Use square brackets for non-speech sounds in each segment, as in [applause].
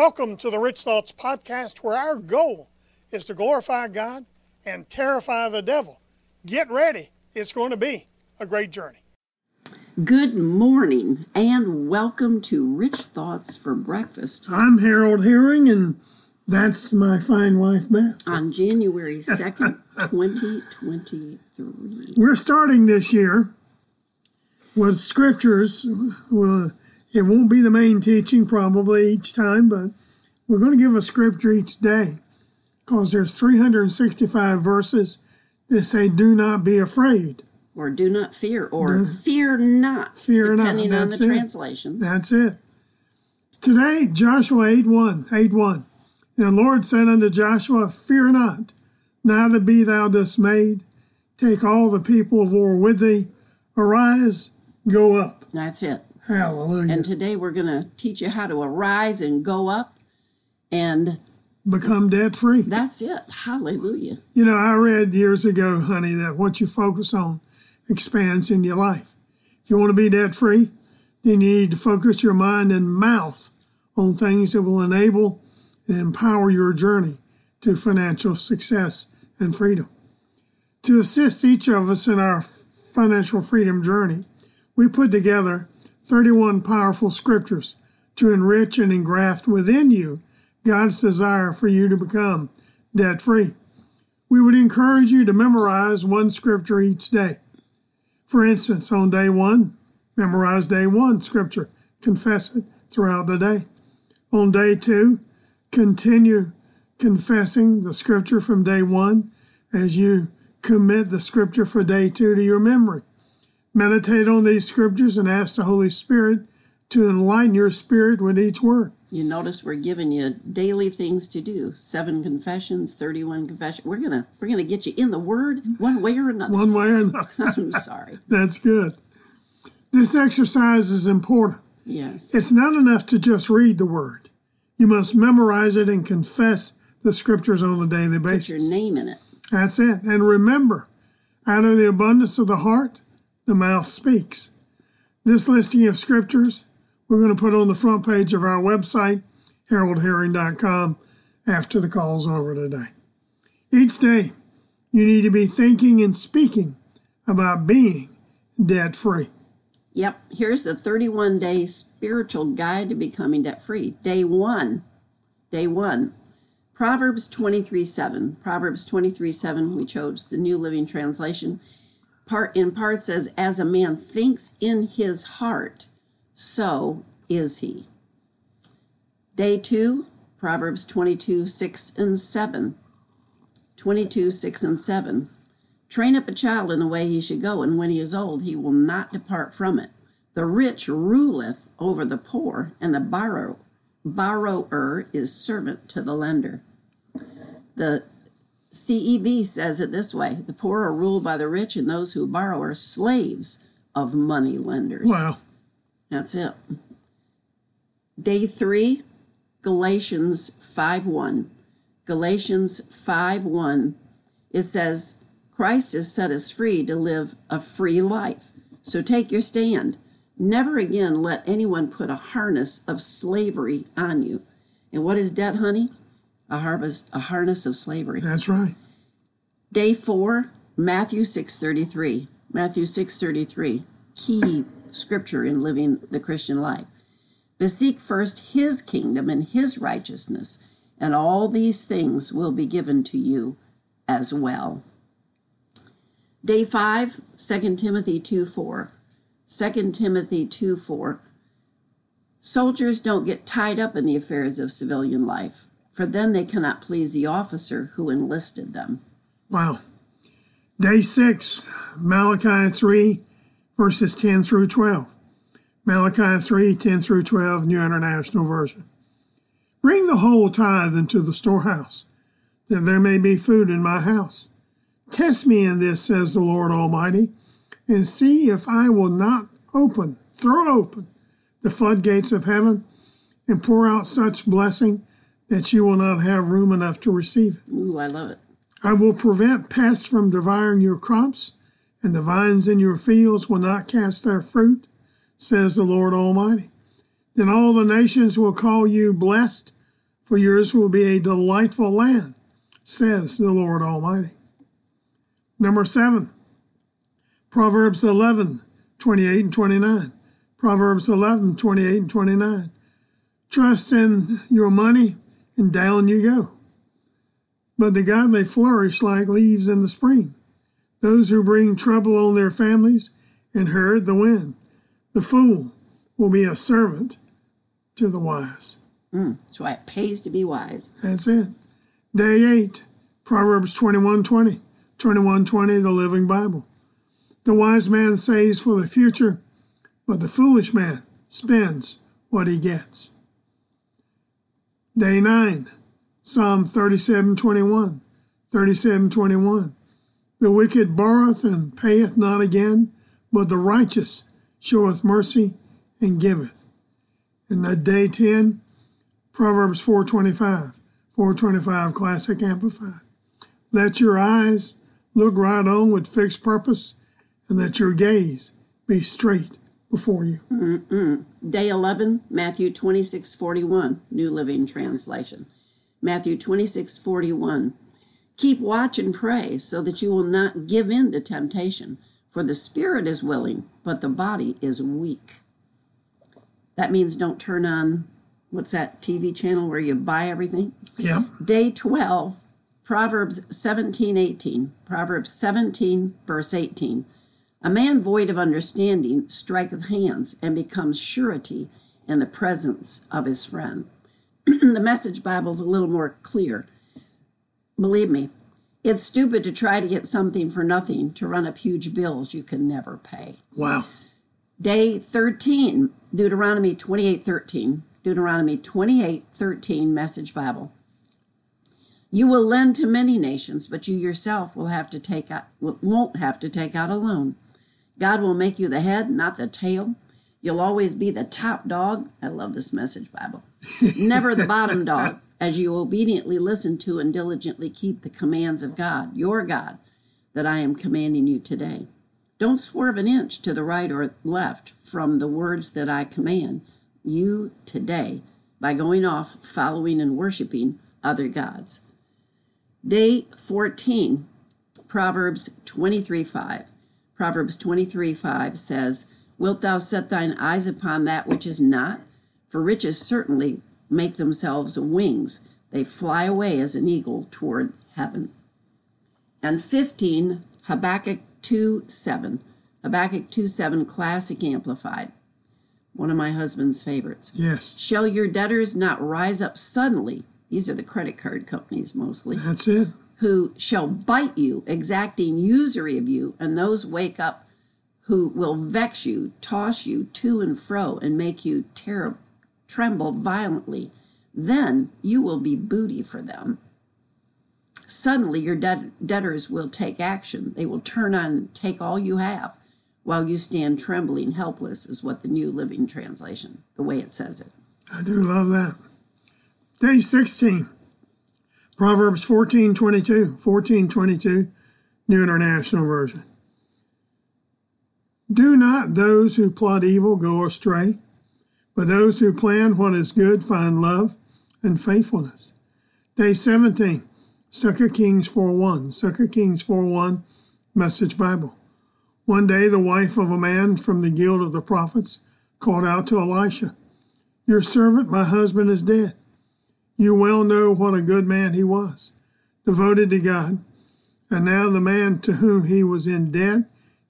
Welcome to the Rich Thoughts Podcast, where our goal is to glorify God and terrify the devil. Get ready, it's going to be a great journey. Good morning and welcome to Rich Thoughts for Breakfast I'm Harold Herring, and that's my fine wife, Beth. on January 2nd, [laughs] 2023. We're starting this year with scriptures. Well, it won't be the main teaching probably each time, but we're going to give a scripture each day because there's 365 verses that say, "Do not be afraid." Or do not fear, or fear not, Fear not, depending on the it. translations. That's it. Today, Joshua 8 1. 8 1. And the Lord said unto Joshua, Fear not, neither be thou dismayed. Take all the people of war with thee. Arise, go up. That's it. Hallelujah. And today we're going to teach you how to arise and go up, and Become debt free. that's it. Hallelujah. You know, I read years ago, honey, that what you focus on expands in your life. If you want to be debt free, then you need to focus your mind and mouth on things that will enable and empower your journey to financial success and freedom. To assist each of us in our financial freedom journey, we put together 31 powerful scriptures to enrich and engraft within you God's desire for you to become debt free. We would encourage you to memorize one scripture each day. For instance, on day one, memorize day one scripture, confess it throughout the day. On day two, continue confessing the scripture from day one as you commit the scripture for day two to your memory. Meditate on these scriptures and ask the Holy Spirit to enlighten your spirit with each word. You notice we're giving you daily things to do. Seven confessions, 31 confessions. We're going to we're to get you in the word one way or another. One way or [laughs] another. I'm sorry. That's good. This exercise is important. Yes. It's not enough to just read the word. You must memorize it and confess the scriptures on a daily basis. Put your name in it. That's it. And remember, out of the abundance of the heart, the mouth speaks. This listing of scriptures we're going to put on the front page of our website, haroldherring.com, after the call's over today. Each day, you need to be thinking and speaking about being debt free. Yep. Here's the 31 day spiritual guide to becoming debt free. Day one. Day one. Proverbs 23 7. Proverbs 23 7. We chose the New Living Translation. Part in part says, As a man thinks in his heart, so is he. Day two, Proverbs 22 6 and 7. 22 6 and 7. Train up a child in the way he should go, and when he is old, he will not depart from it. The rich ruleth over the poor, and the borrow, borrower is servant to the lender. The CEV says it this way The poor are ruled by the rich, and those who borrow are slaves of money lenders. Wow. That's it. Day three, Galatians 5 1. Galatians 5 1. It says, Christ has set us free to live a free life. So take your stand. Never again let anyone put a harness of slavery on you. And what is debt, honey? A harvest, a harness of slavery. That's right. Day four, Matthew six thirty three. Matthew six thirty three. Key scripture in living the Christian life. But seek first his kingdom and his righteousness, and all these things will be given to you as well. Day five, 2 Timothy 2 4. 2 Timothy 2 4. Soldiers don't get tied up in the affairs of civilian life, for then they cannot please the officer who enlisted them. Wow. Day six, Malachi 3, verses 10 through 12. Malachi 3, 10 through 12, New International Version. Bring the whole tithe into the storehouse, that there may be food in my house. Test me in this, says the Lord Almighty, and see if I will not open, throw open the floodgates of heaven and pour out such blessing that you will not have room enough to receive it. Ooh, I love it. I will prevent pests from devouring your crops, and the vines in your fields will not cast their fruit, says the Lord Almighty. Then all the nations will call you blessed, for yours will be a delightful land, says the Lord Almighty. Number seven, Proverbs 11, 28 and 29. Proverbs 11, 28 and 29. Trust in your money and down you go. But the godly flourish like leaves in the spring. Those who bring trouble on their families and herd the wind. The fool will be a servant to the wise. Mm, that's why it pays to be wise. That's it. Day 8, Proverbs 21 20. 21 20, the Living Bible. The wise man saves for the future, but the foolish man spends what he gets. Day 9, Psalm 37 21. 37 21. The wicked borroweth and payeth not again, but the righteous showeth mercy and giveth. And that day 10, Proverbs 425, 425 Classic Amplified. Let your eyes look right on with fixed purpose, and let your gaze be straight before you. Mm-mm. Day 11, Matthew 26 41, New Living Translation. Matthew 26 41. Keep watch and pray so that you will not give in to temptation, for the spirit is willing, but the body is weak. That means don't turn on what's that TV channel where you buy everything? Yep. Day 12, Proverbs 17 18. Proverbs 17, verse 18. A man void of understanding striketh hands and becomes surety in the presence of his friend. [clears throat] the message Bible is a little more clear. Believe me, it's stupid to try to get something for nothing to run up huge bills you can never pay. Wow. Day 13, Deuteronomy 28 13. Deuteronomy 28 13, Message Bible. You will lend to many nations, but you yourself will have to take out, won't have to take out a loan. God will make you the head, not the tail. You'll always be the top dog. I love this message Bible. [laughs] Never the bottom dog, as you obediently listen to and diligently keep the commands of God, your God, that I am commanding you today. Don't swerve an inch to the right or left from the words that I command you today by going off following and worshiping other gods. Day 14, Proverbs 23 5. Proverbs 23 5 says, Wilt thou set thine eyes upon that which is not? For riches certainly make themselves wings, they fly away as an eagle toward heaven. And 15, Habakkuk 2 7. Habakkuk 2 7, Classic Amplified one of my husband's favorites. Yes. Shall your debtors not rise up suddenly? These are the credit card companies mostly. That's it. Who shall bite you, exacting usury of you, and those wake up who will vex you, toss you to and fro, and make you ter- tremble violently. Then you will be booty for them. Suddenly your debtors will take action. They will turn on and take all you have while you stand trembling, helpless, is what the New Living Translation, the way it says it. I do love that. Day 16, Proverbs 14 22, 14 22, New International Version. Do not those who plot evil go astray, but those who plan what is good find love and faithfulness. Day 17, 2 Kings 4 1, 2 Kings 4 1, Message Bible. One day, the wife of a man from the guild of the prophets called out to Elisha, Your servant, my husband, is dead. You well know what a good man he was, devoted to God. And now the man to whom he was in debt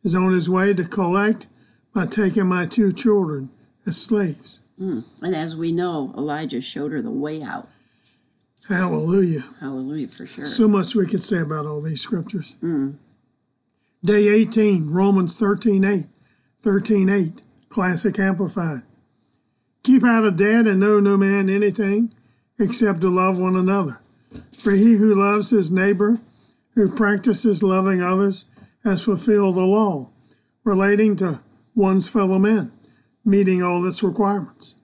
is on his way to collect by taking my two children as slaves. Mm. And as we know, Elijah showed her the way out. Hallelujah. Hallelujah, for sure. So much we could say about all these scriptures. Mm. Day 18, Romans 13 8, 13 8, Classic Amplified. Keep out of debt and know no man anything except to love one another. For he who loves his neighbor, who practices loving others, has fulfilled the law relating to one's fellow men, meeting all its requirements.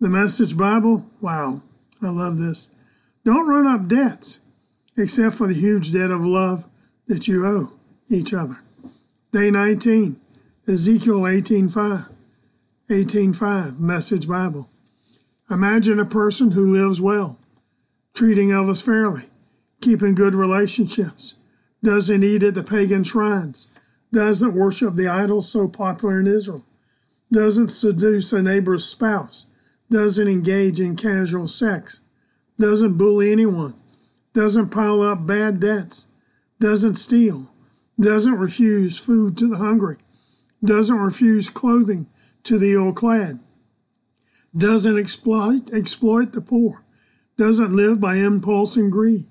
The Message Bible, wow, I love this. Don't run up debts except for the huge debt of love that you owe each other. Day 19, Ezekiel 18.5, 18.5, Message Bible. Imagine a person who lives well, treating others fairly, keeping good relationships, doesn't eat at the pagan shrines, doesn't worship the idols so popular in Israel, doesn't seduce a neighbor's spouse, doesn't engage in casual sex, doesn't bully anyone, doesn't pile up bad debts, doesn't steal, doesn't refuse food to the hungry, doesn't refuse clothing to the ill clad, doesn't exploit exploit the poor, doesn't live by impulse and greed,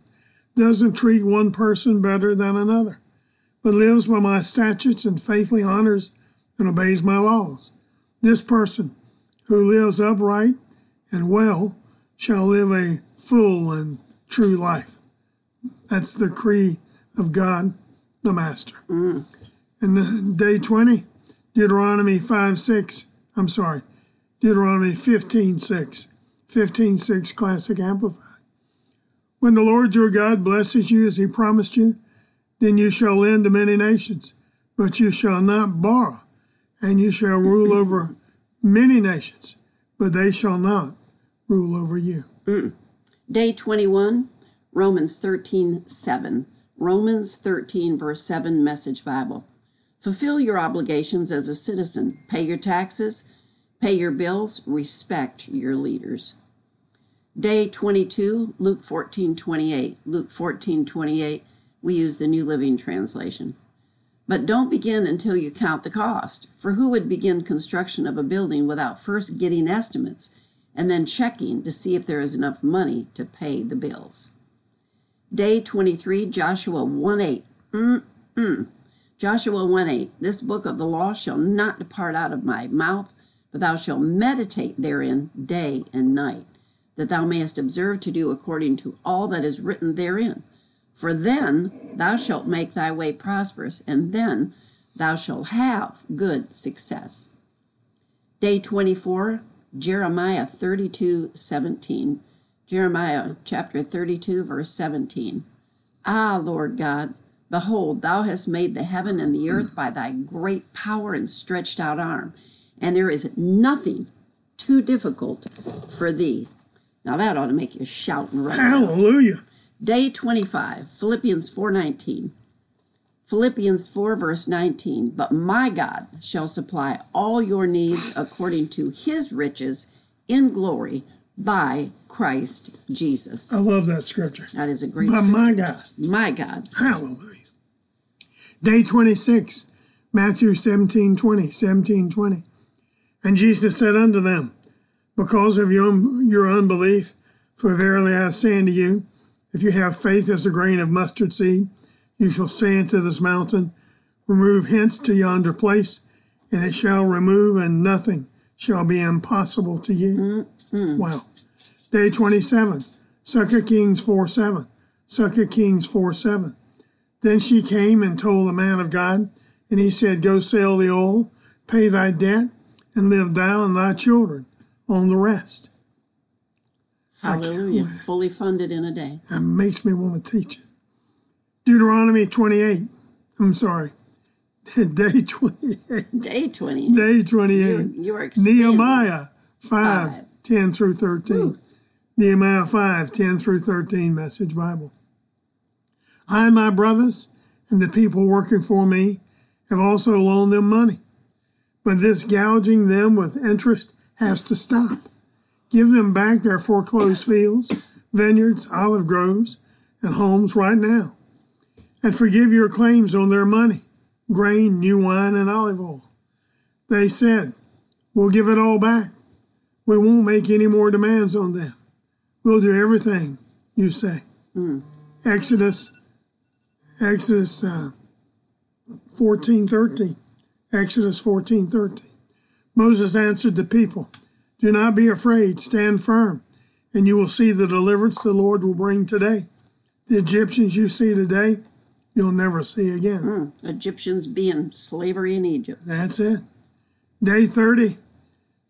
doesn't treat one person better than another, but lives by my statutes and faithfully honors and obeys my laws. This person who lives upright and well shall live a full and true life. That's the decree of God, the Master. Mm. And day 20, Deuteronomy 5 6, I'm sorry, Deuteronomy 15 6, 15 6 Classic Amplified. When the Lord your God blesses you as he promised you, then you shall lend to many nations, but you shall not borrow, and you shall rule [clears throat] over many nations, but they shall not rule over you. Mm. Day 21, Romans 13 7. Romans 13, verse 7, Message Bible. Fulfill your obligations as a citizen, pay your taxes, pay your bills, respect your leaders. Day 22, Luke 14 28. Luke 14 28, we use the New Living Translation. But don't begin until you count the cost, for who would begin construction of a building without first getting estimates and then checking to see if there is enough money to pay the bills? Day 23, Joshua 1 8. Mm-mm. Joshua 1 8. This book of the law shall not depart out of my mouth, but thou shalt meditate therein day and night, that thou mayest observe to do according to all that is written therein. For then thou shalt make thy way prosperous, and then thou shalt have good success. Day 24, Jeremiah 32 17. Jeremiah chapter 32, verse 17. Ah, Lord God, behold, thou hast made the heaven and the earth by thy great power and stretched out arm, and there is nothing too difficult for thee. Now that ought to make you shout and run. Hallelujah. Day 25, Philippians 4:19. Philippians 4 verse 19, but my God shall supply all your needs according to his riches in glory by Christ Jesus. I love that scripture. That is a great But my God. My God. Hallelujah. Day 26, Matthew 17 20, 17 20. And Jesus said unto them, Because of your, your unbelief, for verily I say unto you, if you have faith as a grain of mustard seed, you shall say unto this mountain, Remove hence to yonder place, and it shall remove, and nothing shall be impossible to you. Mm-hmm. Wow. Day 27, 2 Kings 4 7. 2 Kings 4 7. Then she came and told the man of God, and he said, Go sell the oil, pay thy debt, and live thou and thy children on the rest. Hallelujah. Fully funded in a day. That makes me want to teach it. Deuteronomy 28. I'm sorry. [laughs] Day 28. Day 28. Day 28. You, you are expanding. Nehemiah 5, Five. 10 through 13. Ooh. Nehemiah 5, 10 through 13, Message Bible. I and my brothers and the people working for me have also loaned them money. But this gouging them with interest has to stop. Give them back their foreclosed fields, vineyards, olive groves, and homes right now. And forgive your claims on their money, grain, new wine, and olive oil. They said, We'll give it all back. We won't make any more demands on them. We'll do everything you say. Mm. Exodus, Exodus uh, 14, 13. Exodus 14, 13. Moses answered the people, Do not be afraid, stand firm, and you will see the deliverance the Lord will bring today. The Egyptians you see today, you'll never see again. Mm. Egyptians being slavery in Egypt. That's it. Day 30,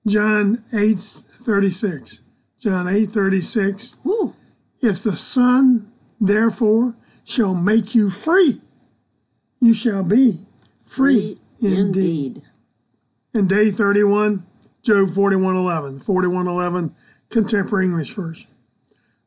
John 8, 36. John 8, 36. Woo. If the Son, therefore, shall make you free, you shall be free, Free indeed. indeed. And day 31, Job 41, 11. 41, 11, contemporary English version.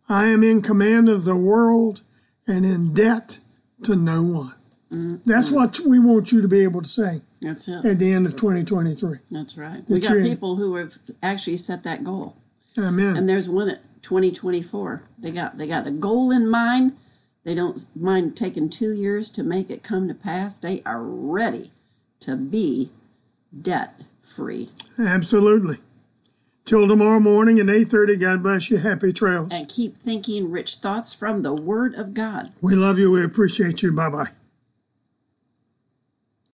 I am in command of the world and in debt to no one. Mm-hmm. That's what we want you to be able to say That's it. at the end of 2023. That's right. We got people who have actually set that goal. Amen. And there's one at 2024. They got they got a goal in mind. They don't mind taking 2 years to make it come to pass. They are ready to be debt free. Absolutely. Till tomorrow morning at 8.30, God bless you. Happy trails. And keep thinking rich thoughts from the word of God. We love you. We appreciate you. Bye-bye.